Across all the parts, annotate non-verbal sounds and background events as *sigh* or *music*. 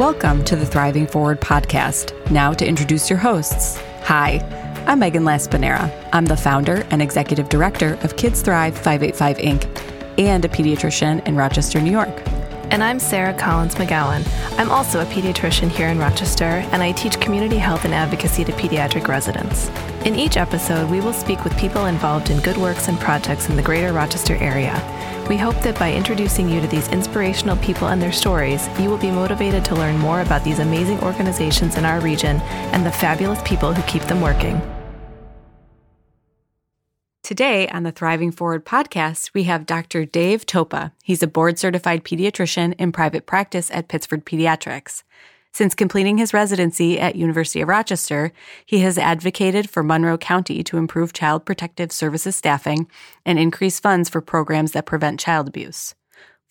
Welcome to the Thriving Forward podcast. Now to introduce your hosts. Hi, I'm Megan Laspinera. I'm the founder and executive director of Kids Thrive 585 Inc. and a pediatrician in Rochester, New York. And I'm Sarah Collins McGowan. I'm also a pediatrician here in Rochester, and I teach community health and advocacy to pediatric residents. In each episode, we will speak with people involved in good works and projects in the greater Rochester area. We hope that by introducing you to these inspirational people and their stories, you will be motivated to learn more about these amazing organizations in our region and the fabulous people who keep them working. Today on the Thriving Forward podcast, we have Dr. Dave Topa. He's a board certified pediatrician in private practice at Pittsford Pediatrics. Since completing his residency at University of Rochester, he has advocated for Monroe County to improve child protective services staffing and increase funds for programs that prevent child abuse.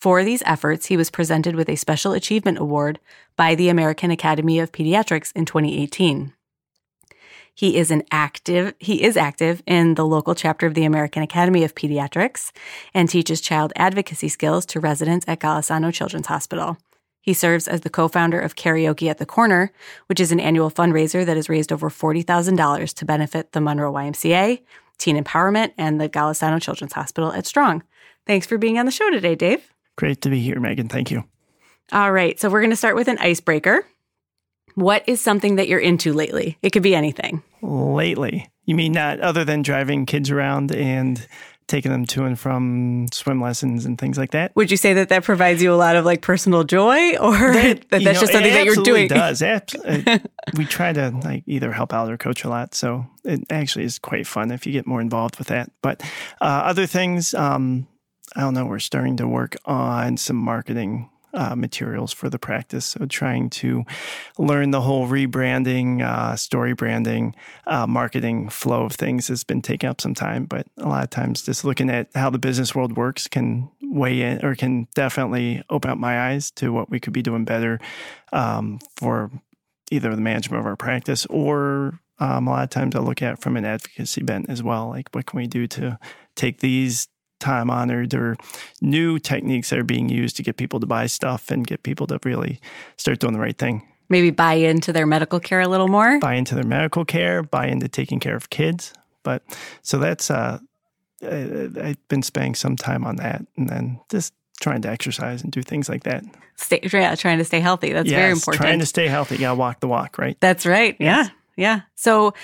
For these efforts, he was presented with a Special Achievement Award by the American Academy of Pediatrics in 2018. He is an active, he is active in the local chapter of the American Academy of Pediatrics and teaches child advocacy skills to residents at Golisano Children's Hospital. He serves as the co-founder of Karaoke at the Corner, which is an annual fundraiser that has raised over $40,000 to benefit the Monroe YMCA, Teen Empowerment, and the Golisano Children's Hospital at Strong. Thanks for being on the show today, Dave. Great to be here, Megan. Thank you. All right, so we're going to start with an icebreaker. What is something that you're into lately? It could be anything. Lately, you mean not other than driving kids around and taking them to and from swim lessons and things like that. Would you say that that provides you a lot of like personal joy, or that, *laughs* that that's know, just something that you're doing? Does *laughs* we try to like either help out or coach a lot, so it actually is quite fun if you get more involved with that. But uh, other things, um, I don't know. We're starting to work on some marketing uh, materials for the practice. So trying to learn the whole rebranding, uh, story branding, uh, marketing flow of things has been taking up some time. But a lot of times, just looking at how the business world works can weigh in or can definitely open up my eyes to what we could be doing better um, for either the management of our practice or um, a lot of times I look at from an advocacy bent as well. Like, what can we do to take these time honored or new techniques that are being used to get people to buy stuff and get people to really start doing the right thing. Maybe buy into their medical care a little more. Buy into their medical care, buy into taking care of kids. But so that's, uh, I've been spending some time on that and then just trying to exercise and do things like that. Stay, yeah, trying to stay healthy. That's yes, very important. Trying to stay healthy. Yeah, walk the walk, right? That's right. Yes. Yeah. Yeah. So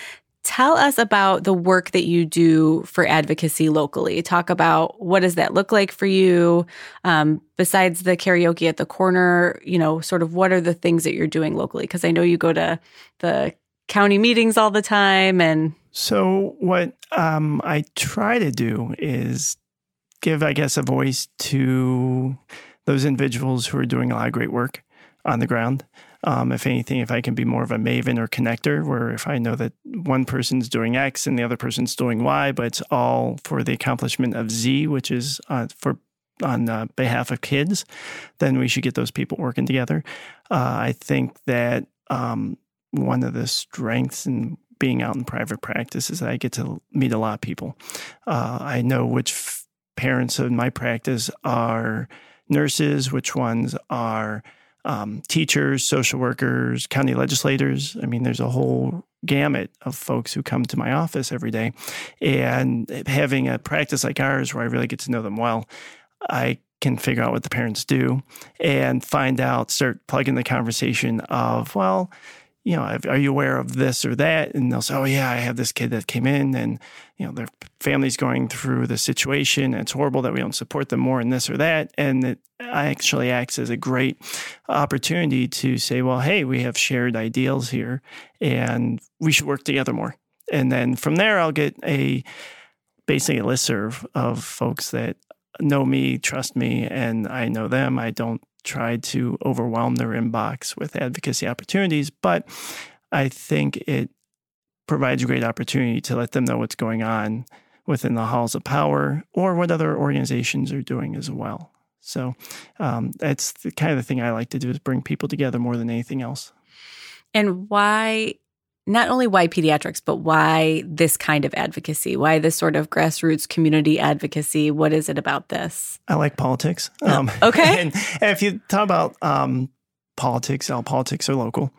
Tell us about the work that you do for advocacy locally. Talk about what does that look like for you? Um, besides the karaoke at the corner, you know, sort of what are the things that you're doing locally? Because I know you go to the county meetings all the time, and so what um, I try to do is give, I guess, a voice to those individuals who are doing a lot of great work on the ground. Um, if anything, if I can be more of a maven or connector, where if I know that one person's doing X and the other person's doing Y, but it's all for the accomplishment of Z, which is uh, for on uh, behalf of kids, then we should get those people working together. Uh, I think that um, one of the strengths in being out in private practice is that I get to meet a lot of people. Uh, I know which f- parents in my practice are nurses, which ones are um, teachers, social workers, county legislators. I mean, there's a whole gamut of folks who come to my office every day. And having a practice like ours where I really get to know them well, I can figure out what the parents do and find out, start plugging the conversation of, well, you know, are you aware of this or that? And they'll say, oh, yeah, I have this kid that came in and, you know, their family's going through the situation. And it's horrible that we don't support them more in this or that. And it actually acts as a great opportunity to say, well, hey, we have shared ideals here and we should work together more. And then from there, I'll get a basically a listserv of folks that know me, trust me, and I know them. I don't try to overwhelm their inbox with advocacy opportunities, but I think it provides a great opportunity to let them know what's going on within the halls of power or what other organizations are doing as well. So um, that's the kind of the thing I like to do is bring people together more than anything else. And why not only why pediatrics, but why this kind of advocacy? Why this sort of grassroots community advocacy? What is it about this? I like politics. Oh, um, *laughs* okay. And, and, if you talk about um, politics, all politics are local.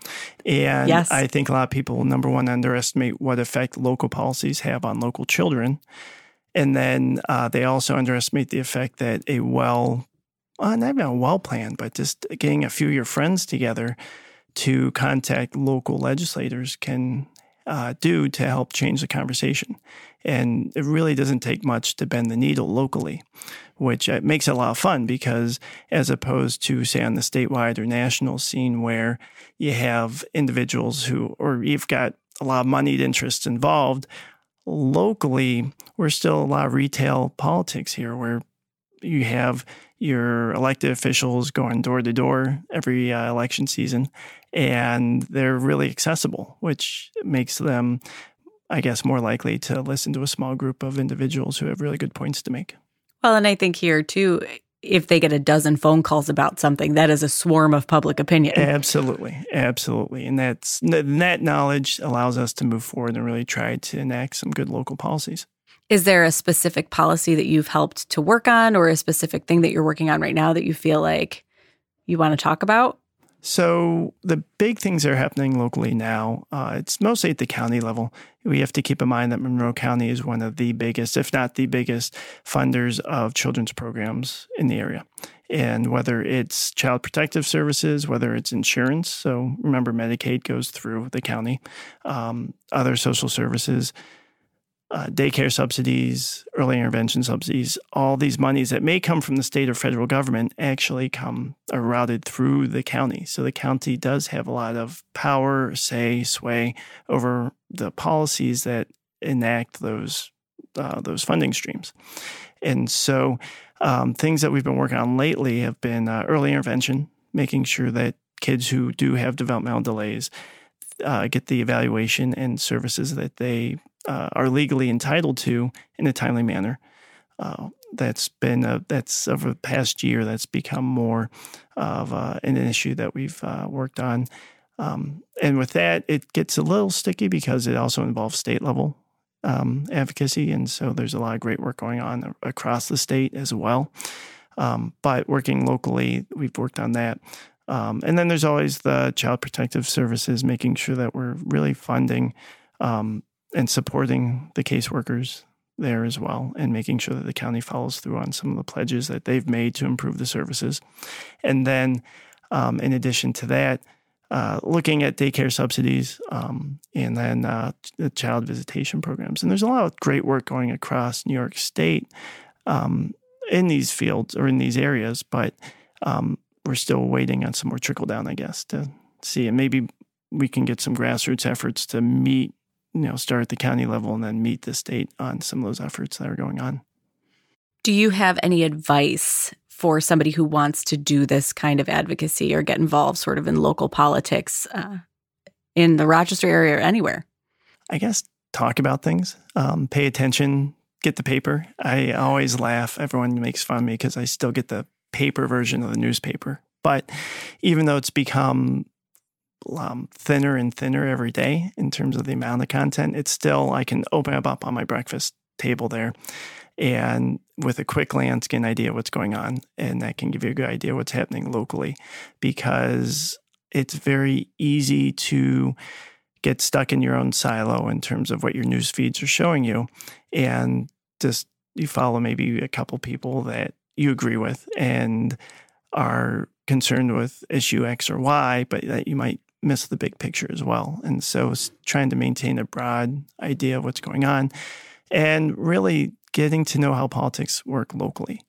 And yes. I think a lot of people, number one, underestimate what effect local policies have on local children. And then uh, they also underestimate the effect that a well, well, not even a well planned, but just getting a few of your friends together to contact local legislators can uh, do to help change the conversation. And it really doesn't take much to bend the needle locally, which uh, makes it a lot of fun because, as opposed to, say, on the statewide or national scene where you have individuals who, or you've got a lot of moneyed interests involved, locally, we're still a lot of retail politics here where you have your elected officials going door to door every uh, election season, and they're really accessible, which makes them, I guess, more likely to listen to a small group of individuals who have really good points to make. Well, and I think here too, if they get a dozen phone calls about something, that is a swarm of public opinion. *laughs* Absolutely, absolutely, and that's that knowledge allows us to move forward and really try to enact some good local policies. Is there a specific policy that you've helped to work on, or a specific thing that you're working on right now that you feel like you want to talk about? So the big things that are happening locally now, uh, it's mostly at the county level. We have to keep in mind that Monroe County is one of the biggest, if not the biggest, funders of children's programs in the area. And whether it's child protective services, whether it's insurance, so remember Medicaid goes through the county, um, other social services, uh, daycare subsidies, early intervention subsidies, all these monies that may come from the state or federal government actually come are routed through the county. So the county does have a lot of power, say, sway over the policies that enact those uh, those funding streams. And so um, things that we've been working on lately have been uh, early intervention, making sure that kids who do have developmental delays uh, get the evaluation and services that they uh, are legally entitled to in a timely manner. Uh, that's been a, that's over the past year that's become more of uh, an issue that we've uh, worked on. Um, and with that, it gets a little sticky because it also involves state level um, advocacy, and so there's a lot of great work going on across the state as well. Um, but working locally, we've worked on that. Um, and then there's always the child protective services, making sure that we're really funding um, and supporting the caseworkers there as well, and making sure that the county follows through on some of the pledges that they've made to improve the services. And then, um, in addition to that, uh, looking at daycare subsidies um, and then uh, the child visitation programs. And there's a lot of great work going across New York State um, in these fields or in these areas, but um, we're still waiting on some more trickle down, I guess, to see. And maybe we can get some grassroots efforts to meet you know, start at the county level and then meet the state on some of those efforts that are going on. Do you have any advice for somebody who wants to do this kind of advocacy or get involved sort of in local politics uh, in the Rochester area or anywhere? I guess talk about things, um, pay attention, get the paper. I always laugh. Everyone makes fun of me because I still get the paper version of the newspaper. But even though it's become um, thinner and thinner every day in terms of the amount of content. It's still, I can open it up on my breakfast table there and with a quick glance get an idea what's going on. And that can give you a good idea what's happening locally because it's very easy to get stuck in your own silo in terms of what your news feeds are showing you. And just you follow maybe a couple people that you agree with and are concerned with issue X or Y, but that you might miss the big picture as well. And so trying to maintain a broad idea of what's going on and really getting to know how politics work locally.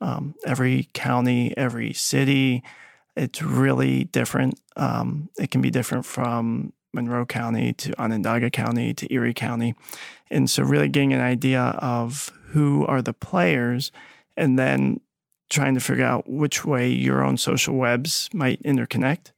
Um, every county, every city, it's really different. Um, it can be different from Monroe County to Onondaga County to Erie County. And so, really getting an idea of who are the players and then trying to figure out which way your own social webs might interconnect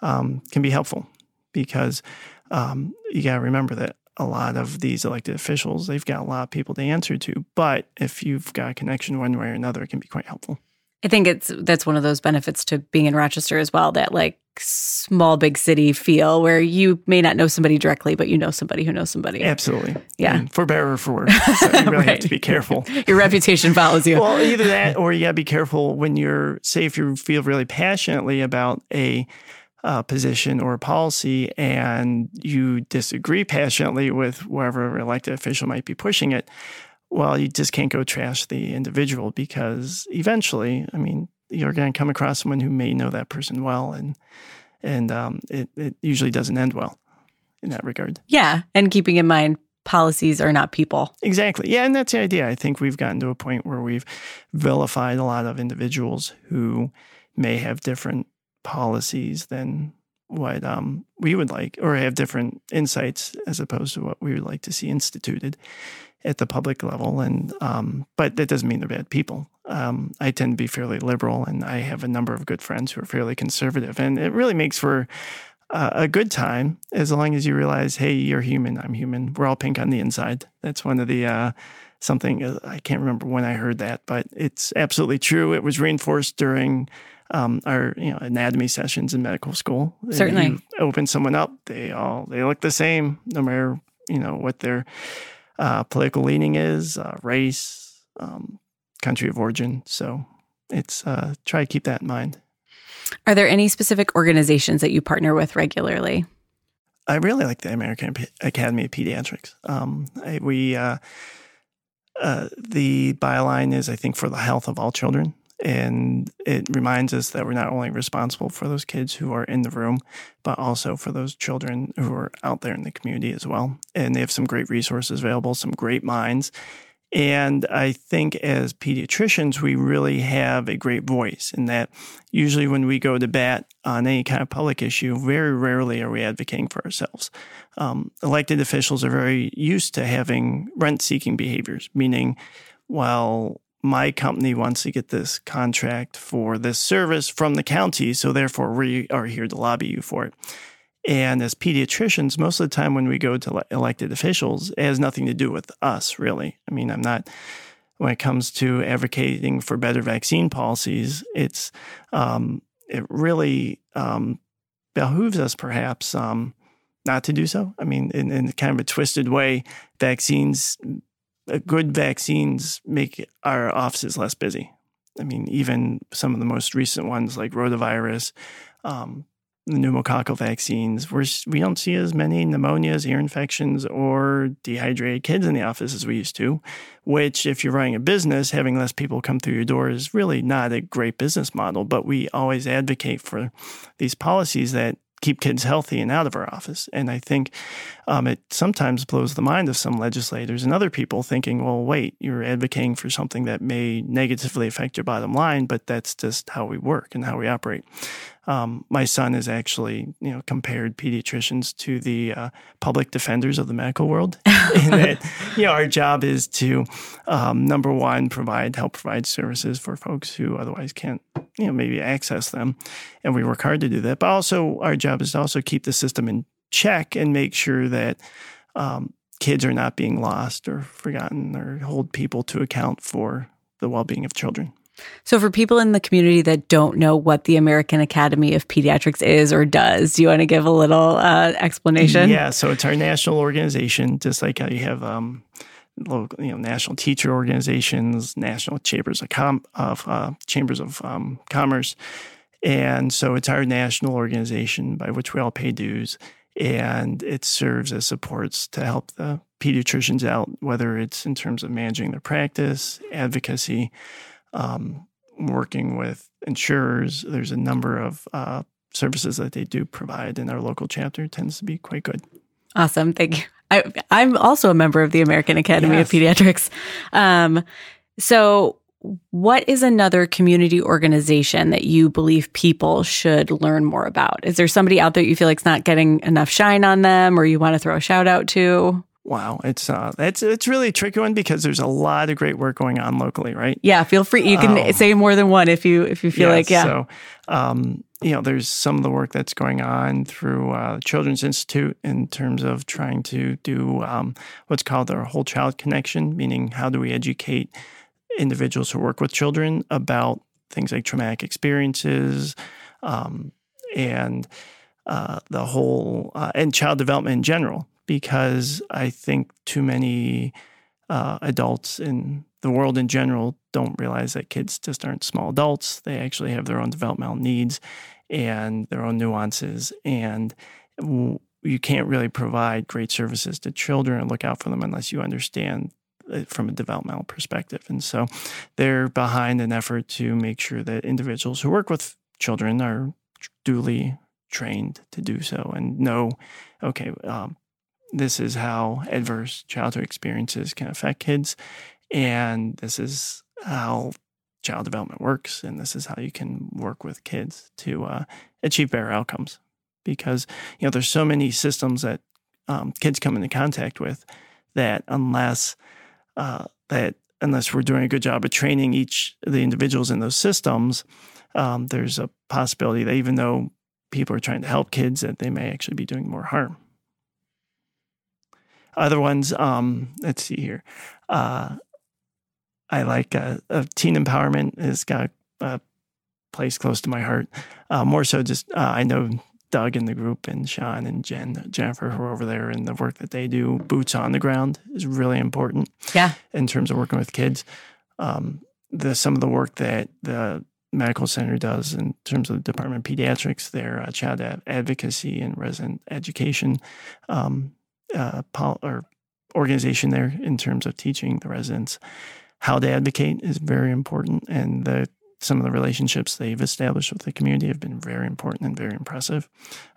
um, can be helpful because um, you got to remember that a lot of these elected officials, they've got a lot of people to answer to. But if you've got a connection one way or another, it can be quite helpful. I think it's that's one of those benefits to being in Rochester as well. That like small big city feel where you may not know somebody directly, but you know somebody who knows somebody. Absolutely. Yeah. And for better or for worse. So you *laughs* really have to be careful. *laughs* Your reputation follows you. well, either that or you got to be careful when you're, say, if you feel really passionately about a uh, position or a policy and you disagree passionately with whoever elected official might be pushing it, well, you just can't go trash the individual because eventually, I mean, you're going to come across someone who may know that person well, and and um, it it usually doesn't end well in that regard. yeah. And keeping in mind, policies are not people. Exactly. Yeah, and that's the idea. I think we've gotten to a point where we've vilified a lot of individuals who may have different policies than what um, we would like, or have different insights as opposed to what we would like to see instituted at the public level. And um, but that doesn't mean they're bad people. Um, I tend to be fairly liberal, and I have a number of good friends who are fairly conservative, and it really makes for uh, a good time as long as you realize, hey, you're human, I'm human. We're all pink on the inside. That's one of the uh, something uh, I can't remember when I heard that, but it's absolutely true. It was reinforced during um, our you know anatomy sessions in medical school. Certainly. open someone up, they all they look the same, no matter you know what their uh, political leaning is, uh, race, um, country of origin. So it's uh, try to keep that in mind. Are there any specific organizations that you partner with regularly? I really like the American Academy of Pediatrics. Um, I, we uh, uh, the byline is, I think, for the health of all children, and it reminds us that we're not only responsible for those kids who are in the room, but also for those children who are out there in the community as well. And they have some great resources available, some great minds. And I think as pediatricians, we really have a great voice in that usually when we go to bat on any kind of public issue, very rarely are we advocating for ourselves. Um, elected officials are very used to having rent seeking behaviors, meaning, well, my company wants to get this contract for this service from the county, so therefore we are here to lobby you for it. And as pediatricians, most of the time when we go to elected officials, it has nothing to do with us, really. I mean, I'm not, when it comes to advocating for better vaccine policies, it's, um, it really um, behooves us perhaps um, not to do so. I mean, in, in kind of a twisted way, vaccines, good vaccines make our offices less busy. I mean, even some of the most recent ones like rotavirus, um, the pneumococcal vaccines, we're, we don't see as many pneumonias, ear infections, or dehydrated kids in the office as we used to. Which, if you're running a business, having less people come through your door is really not a great business model. But we always advocate for these policies that keep kids healthy and out of our office. And I think um, it sometimes blows the mind of some legislators and other people thinking, well, wait, you're advocating for something that may negatively affect your bottom line, but that's just how we work and how we operate. Um, my son has actually, you know, compared pediatricians to the uh, public defenders of the medical world. *laughs* *laughs* in that, you know, our job is to, um, number one, provide help provide services for folks who otherwise can't, you know, maybe access them, and we work hard to do that. But also, our job is to also keep the system in check and make sure that um, kids are not being lost or forgotten or hold people to account for the well-being of children. So, for people in the community that don't know what the American Academy of Pediatrics is or does, do you want to give a little uh, explanation? Yeah, so it's our national organization, just like how you have um, local, you know, national teacher organizations, national chambers of com- of uh, chambers of um, commerce, and so it's our national organization by which we all pay dues, and it serves as supports to help the pediatricians out, whether it's in terms of managing their practice, advocacy, um, working with insurers. There's a number of uh, services that they do provide, and our local chapter tends to be quite good. Awesome. Thank you. I, I'm also a member of the American Academy of Pediatrics. Um, so, what is another community organization that you believe people should learn more about? Is there somebody out there you feel like is not getting enough shine on them or you want to throw a shout out to? Wow, it's uh, it's it's really a tricky one because there's a lot of great work going on locally, right? Yeah, feel free. You can Oh. say more than one if you if you feel like yeah. So, um, you know, there's some of the work that's going on through uh, Children's Institute in terms of trying to do um, what's called our whole child connection, meaning how do we educate individuals who work with children about things like traumatic experiences, um, and uh, the whole uh, and child development in general because I think too many uh, adults in the world in general don't realize that kids just aren't small adults. They actually have their own developmental needs and their own nuances. And you can't really provide great services to children and look out for them unless you understand from a developmental perspective. And so they're behind an effort to make sure that individuals who work with children are duly trained to do so and know, okay, um, this is how adverse childhood experiences can affect kids. And this is how child development works. And this is how you can work with kids to uh, achieve better outcomes. Because, you know, there's so many systems that um, kids come into contact with that unless uh, that unless we're doing a good job of training each the individuals in those systems, um, there's a possibility that even though people are trying to help kids, that they may actually be doing more harm. Other ones, um, let's see here. Uh, I like uh, uh, teen empowerment has got a place close to my heart. Uh, more so, just uh, I know Doug and the group and Sean and Jen, Jennifer, who are over there, and the work that they do, boots on the ground, is really important. Yeah, in terms of working with kids, um, the some of the work that the medical center does in terms of the Department of Pediatrics, their uh, child advocacy and resident education um, uh, pol- or organization there in terms of teaching the residents how to advocate is very important, and the some of the relationships they've established with the community have been very important and very impressive.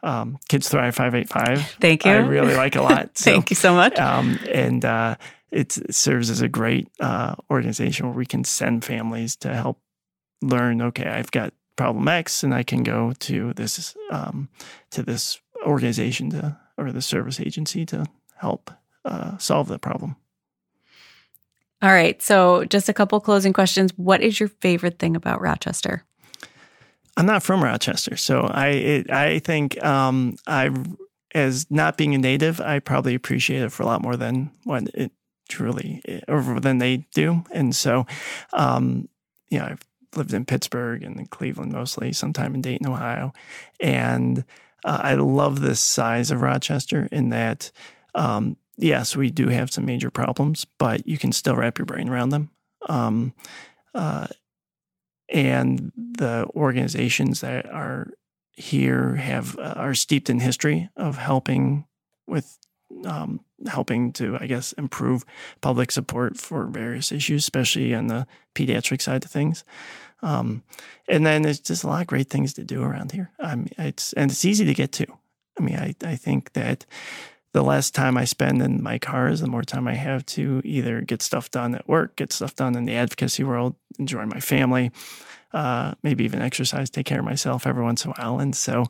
Um, Kids Thrive 585. Thank you. I really like a lot. *laughs* So, Thank you so much. Um, and uh, it serves as a great uh, organization where we can send families to help learn. Okay, I've got problem X, and I can go to this um, to this organization to or the service agency to help uh, solve the problem. All right. So, just a couple closing questions. What is your favorite thing about Rochester? I'm not from Rochester, so I it, I think um, I as not being a native, I probably appreciate it for a lot more than what it truly or than they do, and so um, you know I've lived in Pittsburgh and in Cleveland mostly, sometime in Dayton, Ohio, and uh, I love the size of Rochester in that um, yes, we do have some major problems, but you can still wrap your brain around them. Um, uh, and the organizations that are here have uh, are steeped in history of helping with um, helping to, I guess, improve public support for various issues, especially on the pediatric side of things. Um, and then there's just a lot of great things to do around here. I mean, it's and it's easy to get to. I mean, I I think that the less time I spend in my cars, the more time I have to either get stuff done at work, get stuff done in the advocacy world, enjoy my family, uh, maybe even exercise, take care of myself every once in a while. And so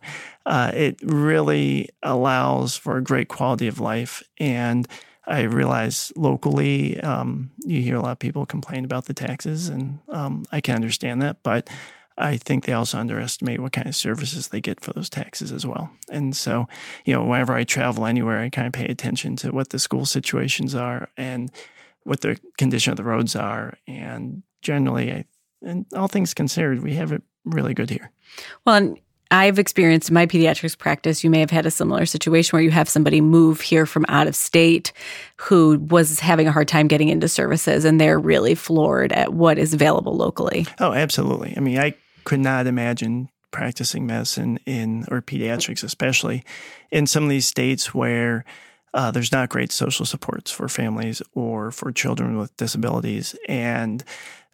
uh, it really allows for a great quality of life. And I realize locally, um, you hear a lot of people complain about the taxes, and um, I can understand that. But I think they also underestimate what kind of services they get for those taxes as well. And so, you know, whenever I travel anywhere, I kind of pay attention to what the school situations are and what the condition of the roads are. And generally, I, and all things considered, we have it really good here. Well, and I've experienced in my pediatrics practice, you may have had a similar situation where you have somebody move here from out of state who was having a hard time getting into services and they're really floored at what is available locally. Oh, absolutely. I mean, I could not imagine practicing medicine in, or pediatrics especially, in some of these states where uh, there's not great social supports for families or for children with disabilities. And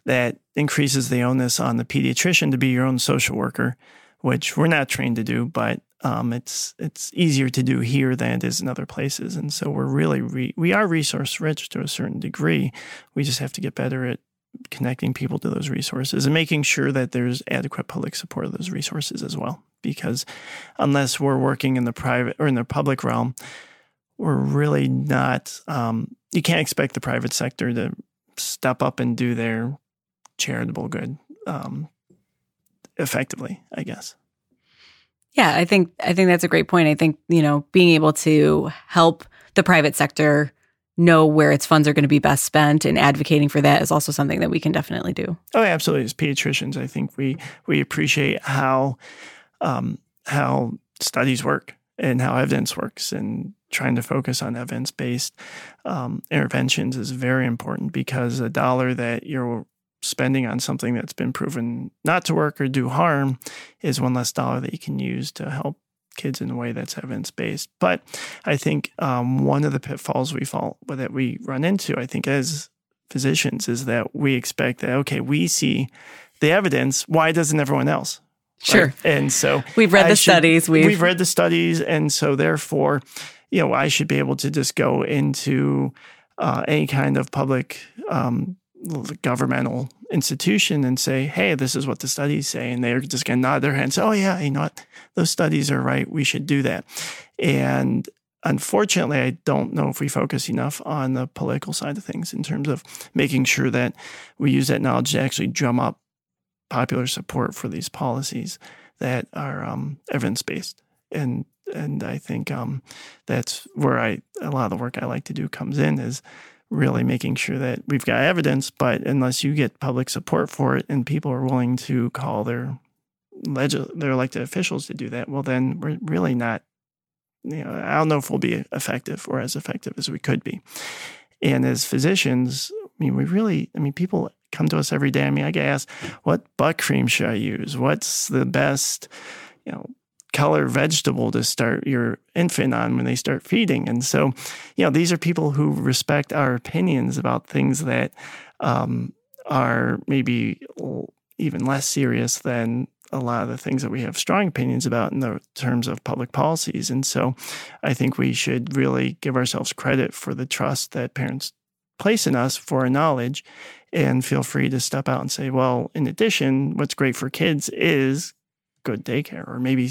that increases the onus on the pediatrician to be your own social worker, which we're not trained to do, but um, it's it's easier to do here than it is in other places. And so we're really re- we are resource rich to a certain degree. We just have to get better at connecting people to those resources and making sure that there's adequate public support of those resources as well. Because unless we're working in the private or in the public realm, we're really not, um, you can't expect the private sector to step up and do their charitable good um, effectively, I guess. Yeah, I think I think that's a great point. I think, you know, being able to help the private sector know where its funds are going to be best spent and advocating for that is also something that we can definitely do. Oh, absolutely. As pediatricians, I think we we appreciate how um, how studies work and how evidence works and trying to focus on evidence based um, interventions is very important because a dollar that you're spending on something that's been proven not to work or do harm is one less dollar that you can use to help kids in a way that's evidence based. But I think um, one of the pitfalls we fall that we run into, I think, as physicians, is that we expect that okay, we see the evidence. Why doesn't everyone else? Sure. Right? And so we've read I the should, studies. We've, we've read the studies, and so therefore, you know, I should be able to just go into uh, any kind of public um, governmental institution and say, hey, this is what the studies say. And they're just going to nod their heads, oh, yeah, you know what? Those studies are right. We should do that. And unfortunately, I don't know if we focus enough on the political side of things in terms of making sure that we use that knowledge to actually drum up popular support for these policies that are um, evidence based. And and I think um, that's where I a lot of the work I like to do comes in is really making sure that we've got evidence, but unless you get public support for it and people are willing to call their their elected officials to do that, well, then we're really not. You know, I don't know if we'll be effective or as effective as we could be. And as physicians, I mean, we really, I mean, people come to us every day. I mean, I get asked, what butt cream should I use? What's the best, you know, color vegetable to start your infant on when they start feeding. And so, you know, these are people who respect our opinions about things that um, are maybe even less serious than a lot of the things that we have strong opinions about in the terms of public policies. And so I think we should really give ourselves credit for the trust that parents place in us for our knowledge and feel free to step out and say, well, in addition, what's great for kids is good daycare or maybe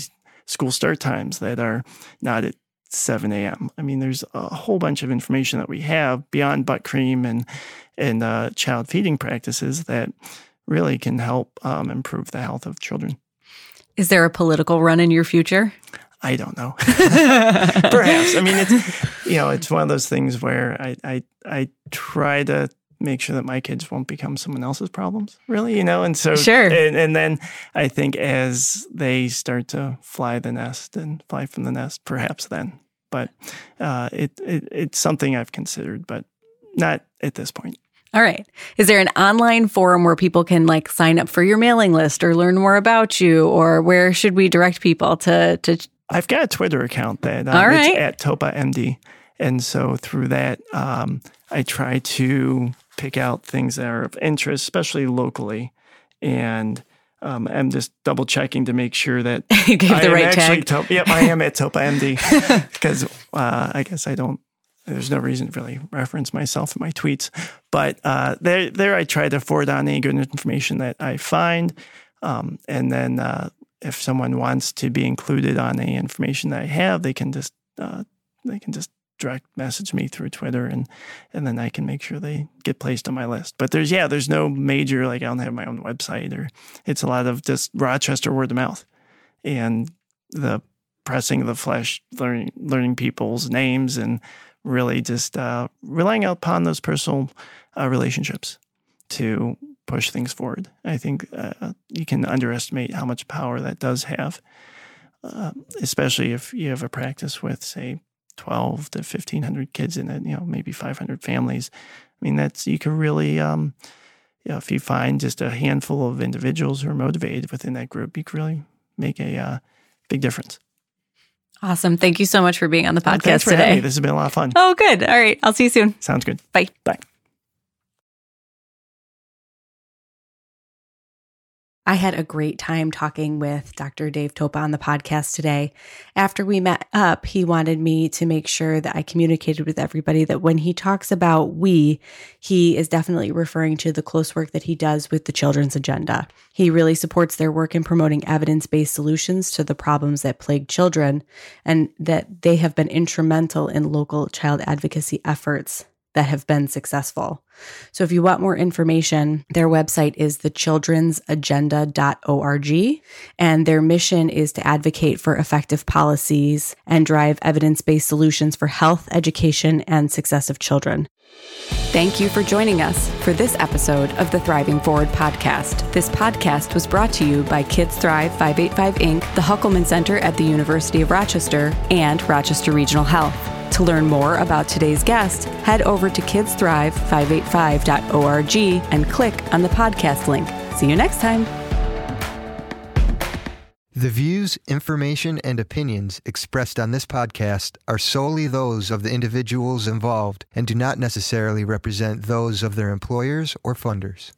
school start times that are not at 7 a.m. I mean, there's a whole bunch of information that we have beyond butt cream and and uh, child feeding practices that really can help um, improve the health of children. Is there a political run in your future? I don't know. *laughs* Perhaps. I mean, it's you know, it's one of those things where I I I try to make sure that my kids won't become someone else's problems, really, you know? And so, sure. And, and, then I think as they start to fly the nest and fly from the nest, perhaps then. But uh, it, it it's something I've considered, but not at this point. All right. Is there an online forum where people can like sign up for your mailing list or learn more about you, or where should we direct people to to? I've got a Twitter account that uh, All right. at Topa MD, and so through that, um, I try to pick out things that are of interest, especially locally. And um, I'm just double checking to make sure that *laughs* you give I the right tag. To- yep, I am at Topa MD *laughs* because uh, I guess I don't. There's no reason to really reference myself in my tweets, but uh, there, there I try to forward on any good information that I find, um, and then uh, if someone wants to be included on any information that I have, they can just uh, they can just direct message me through Twitter and and then I can make sure they get placed on my list. But there's yeah, there's no major like I don't have my own website or it's a lot of just Rochester word of mouth and the pressing of the flesh, learning learning people's names and really just uh, relying upon those personal uh, relationships to push things forward. I think uh, you can underestimate how much power that does have, uh, especially if you have a practice with, say, 12 to 1500 kids in it, you know, maybe 500 families. I mean, that's, you can really, um, you know, if you find just a handful of individuals who are motivated within that group, you can really make a uh, big difference. Awesome. Thank you so much for being on the podcast today. This has been a lot of fun. Oh, good. All right. I'll see you soon. Sounds good. Bye. Bye. I had a great time talking with Dr. Dave Topa on the podcast today. After we met up, he wanted me to make sure that I communicated with everybody that when he talks about we, he is definitely referring to the close work that he does with the Children's Agenda. He really supports their work in promoting evidence based solutions to the problems that plague children, and that they have been instrumental in local child advocacy efforts that have been successful. So if you want more information, their website is thechildrensagenda.org and their mission is to advocate for effective policies and drive evidence-based solutions for health, education, and success of children. Thank you for joining us for this episode of the Thriving Forward podcast. This podcast was brought to you by Kids Thrive 585 Inc., the Hoekelman Center at the University of Rochester, and Rochester Regional Health. To learn more about today's guest, head over to kidsthrive585.org and click on the podcast link. See you next time. The views, information, and opinions expressed on this podcast are solely those of the individuals involved and do not necessarily represent those of their employers or funders.